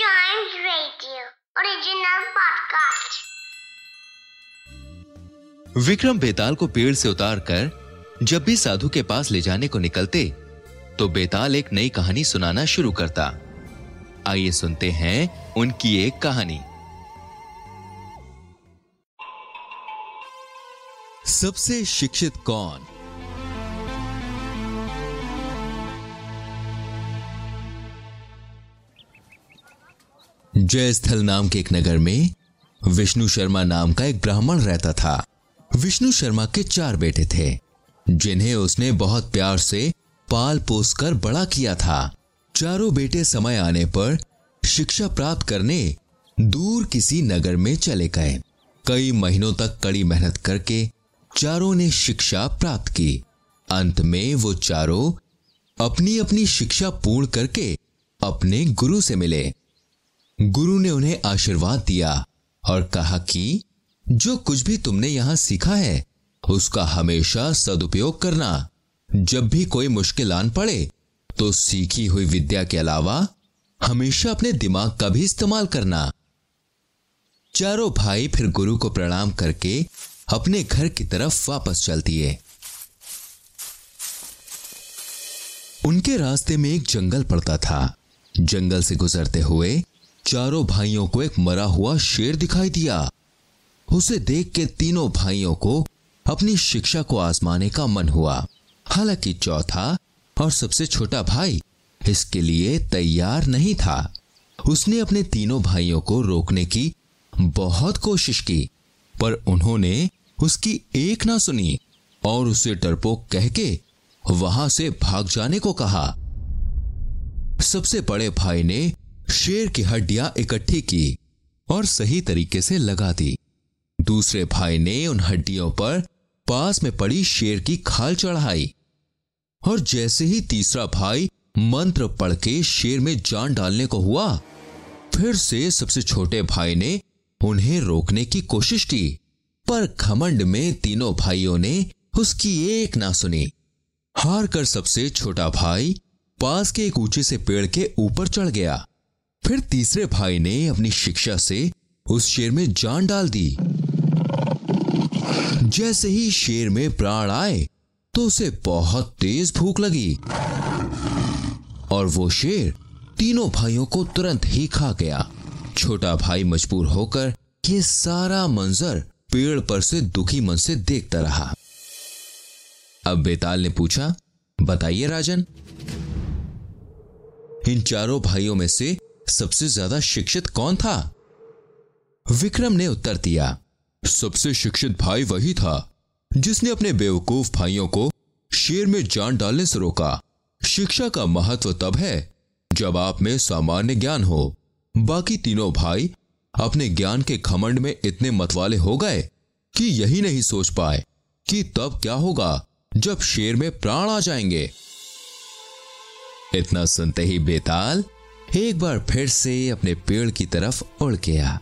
Radio. Vikram बेताल को पेड़ से उतारकर जब भी साधु के पास ले जाने को निकलते तो बेताल एक नई कहानी सुनाना शुरू करता। आइए सुनते हैं उनकी एक कहानी। सबसे शिक्षित कौन? जयस्थल नाम के एक नगर में विष्णु शर्मा नाम का एक ब्राह्मण रहता था। विष्णु शर्मा के चार बेटे थे, जिन्हें उसने बहुत प्यार से पाल पोस कर बड़ा किया था। चारों बेटे समय आने पर शिक्षा प्राप्त करने दूर किसी नगर में चले गए। कई महीनों तक कड़ी मेहनत करके चारों ने शिक्षा प्राप्त की। अंत में वो चारों अपनी अपनी शिक्षा पूर्ण करके अपने गुरु से मिले। गुरु ने उन्हें आशीर्वाद दिया और कहा कि जो कुछ भी तुमने यहाँ सीखा है, उसका हमेशा सदुपयोग करना। जब भी कोई मुश्किल आन पड़े तो सीखी हुई विद्या के अलावा हमेशा अपने दिमाग का भी इस्तेमाल करना। चारों भाई फिर गुरु को प्रणाम करके अपने घर की तरफ़ वापस चल दिए उनके रास्ते में एक जंगल पड़ता था। जंगल से गुजरते हुए चारों भाइयों को एक मरा हुआ शेर दिखाई दिया। उसे देख के तीनों भाइयों को अपनी शिक्षा को आजमाने का मन हुआ। हालाँकि चौथा और सबसे छोटा भाई इसके लिए तैयार नहीं था। उसने अपने तीनों भाइयों को रोकने की बहुत कोशिश की, पर उन्होंने उसकी एक ना सुनी और उसे डरपोक कह के वहाँ से भाग जाने को कहा। सबसे बड़े भाई ने शेर की हड्डियाँ इकट्ठी की और सही तरीके से लगा दी। दूसरे भाई ने उन हड्डियों पर पास में पड़ी शेर की खाल चढ़ाई और जैसे ही तीसरा भाई मंत्र पढ़ के शेर में जान डालने को हुआ, फिर से सबसे छोटे भाई ने उन्हें रोकने की कोशिश की। पर घमंड में तीनों भाइयों ने उसकी एक ना सुनी। हार कर सबसे छोटा भाई पास के एक ऊँचे से पेड़ के ऊपर चढ़ गया। फिर तीसरे भाई ने अपनी शिक्षा से उस शेर में जान डाल दी। जैसे ही शेर में प्राण आए तो उसे बहुत तेज भूख लगी। और वो शेर तीनों भाइयों को तुरंत ही खा गया। छोटा भाई मजबूर होकर ये सारा मंजर पेड़ पर से दुखी मन से देखता रहा। अब बेताल ने पूछा, बताइए राजन, इन चारों भाइयों में से सबसे ज़्यादा शिक्षित कौन था? विक्रम ने उत्तर दिया, सबसे शिक्षित भाई वही था, जिसने अपने बेवकूफ़ भाइयों को शेर में जान डालने से रोका। शिक्षा का महत्व तब है, जब आप में सामान्य ज्ञान हो। बाकी तीनों भाई अपने ज्ञान के खमंड में इतने मतवाले हो गए कि यही नहीं सोच पाए कि तब क्या होगा जब शेर में प्राण आ जाएँगे। इतना सुनते ही बेताल एक बार फिर से अपने पेड़ की तरफ़ उड़ गया।